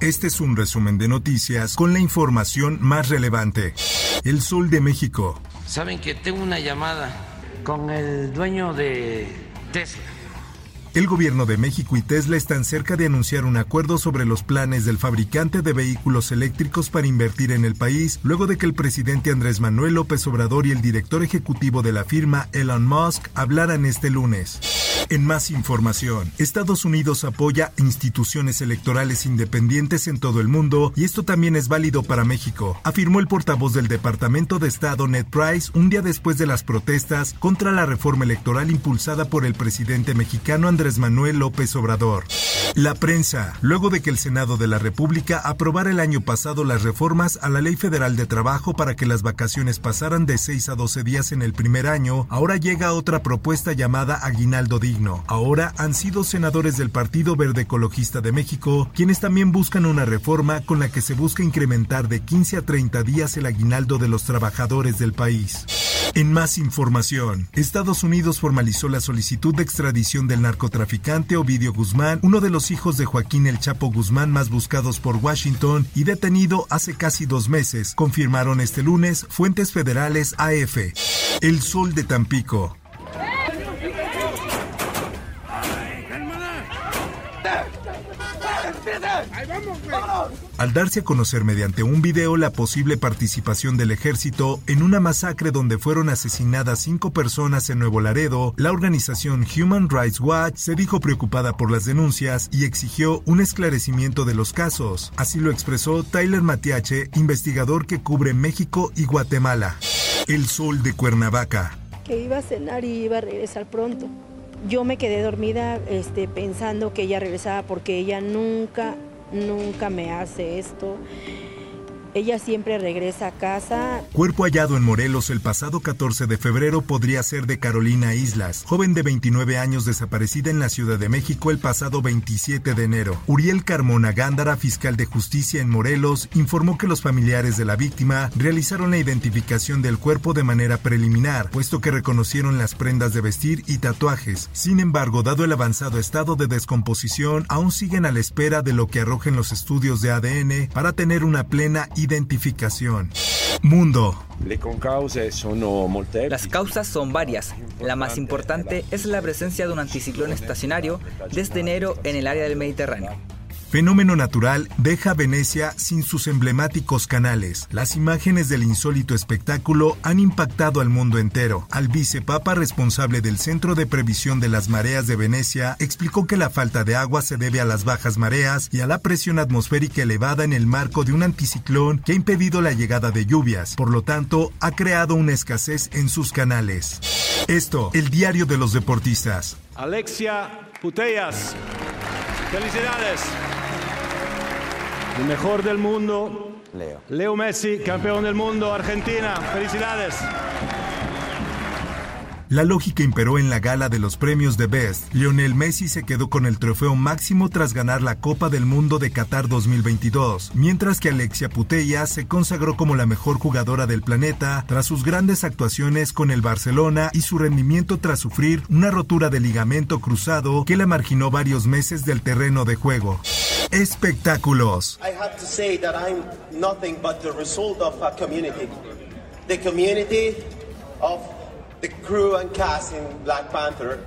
Este es un resumen de noticias con la información más relevante. El Sol de México. Saben que tengo una llamada con el dueño de Tesla. El gobierno de México y Tesla están cerca de anunciar un acuerdo sobre los planes del fabricante de vehículos eléctricos para invertir en el país, luego de que el presidente Andrés Manuel López Obrador y el director ejecutivo de la firma, Elon Musk, hablaran este lunes. En más información, Estados Unidos apoya instituciones electorales independientes en todo el mundo y esto también es válido para México, afirmó el portavoz del Departamento de Estado Ned Price un día después de las protestas contra la reforma electoral impulsada por el presidente mexicano Andrés Manuel López Obrador. La prensa, luego de que el Senado de la República aprobara el año pasado las reformas a la Ley Federal de Trabajo para que las vacaciones pasaran de 6 a 12 días en el primer año, ahora llega otra propuesta llamada Aguinaldo Digno. Ahora han sido senadores del Partido Verde Ecologista de México quienes también buscan una reforma con la que se busca incrementar de 15 a 30 días el aguinaldo de los trabajadores del país. En más información, Estados Unidos formalizó la solicitud de extradición del narcotraficante Ovidio Guzmán, uno de los hijos de Joaquín El Chapo Guzmán más buscados por Washington y detenido hace casi dos meses, confirmaron este lunes fuentes federales AF. El Sol de Tampico. Al darse a conocer mediante un video la posible participación del ejército en una masacre donde fueron asesinadas cinco personas en Nuevo Laredo, la organización Human Rights Watch se dijo preocupada por las denuncias y exigió un esclarecimiento de los casos. Así lo expresó Tyler Matiache, investigador que cubre México y Guatemala. El sol de Cuernavaca. Que iba a cenar y iba a regresar pronto. Yo me quedé dormida este, pensando que ella regresaba porque ella nunca nunca me hace esto. Ella siempre regresa a casa. Cuerpo hallado en Morelos el pasado 14 de febrero podría ser de Carolina Islas, joven de 29 años desaparecida en la Ciudad de México el pasado 27 de enero. Uriel Carmona Gándara, fiscal de justicia en Morelos, informó que los familiares de la víctima realizaron la identificación del cuerpo de manera preliminar, puesto que reconocieron las prendas de vestir y tatuajes. Sin embargo, dado el avanzado estado de descomposición, aún siguen a la espera de lo que arrojen los estudios de ADN para tener una plena identificación. Mundo. Las causas son varias. La más importante es la presencia de un anticiclón estacionario desde enero en el área del Mediterráneo. Fenómeno natural deja Venecia sin sus emblemáticos canales. Las imágenes del insólito espectáculo han impactado al mundo entero. Al vicepapa responsable del Centro de Previsión de las Mareas de Venecia explicó que la falta de agua se debe a las bajas mareas y a la presión atmosférica elevada en el marco de un anticiclón que ha impedido la llegada de lluvias. Por lo tanto, ha creado una escasez en sus canales. Esto, el diario de los deportistas. Alexia Putellas. Felicidades. El mejor del mundo. Leo. Leo Messi, campeón del mundo, Argentina. Felicidades. La lógica imperó en la gala de los premios de Best. Lionel Messi se quedó con el trofeo máximo tras ganar la Copa del Mundo de Qatar 2022, mientras que Alexia Putellas se consagró como la mejor jugadora del planeta tras sus grandes actuaciones con el Barcelona y su rendimiento tras sufrir una rotura de ligamento cruzado que la marginó varios meses del terreno de juego. Espectáculos. I have to say that I'm nothing but the result of a community. The community of the crew and cast in Black Panther.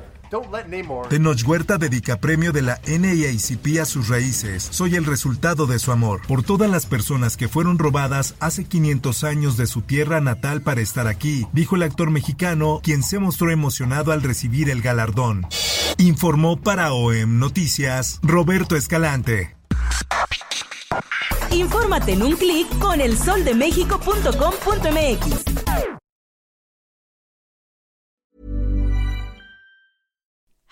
Tenoch Huerta dedica premio de la NAACP a sus raíces. Soy el resultado de su amor. Por todas las personas que fueron robadas hace 500 años de su tierra natal para estar aquí, dijo el actor mexicano, quien se mostró emocionado al recibir el galardón. Informó para OEM Noticias Roberto Escalante. Infórmate en un clic con elsoldemexico.com.mx.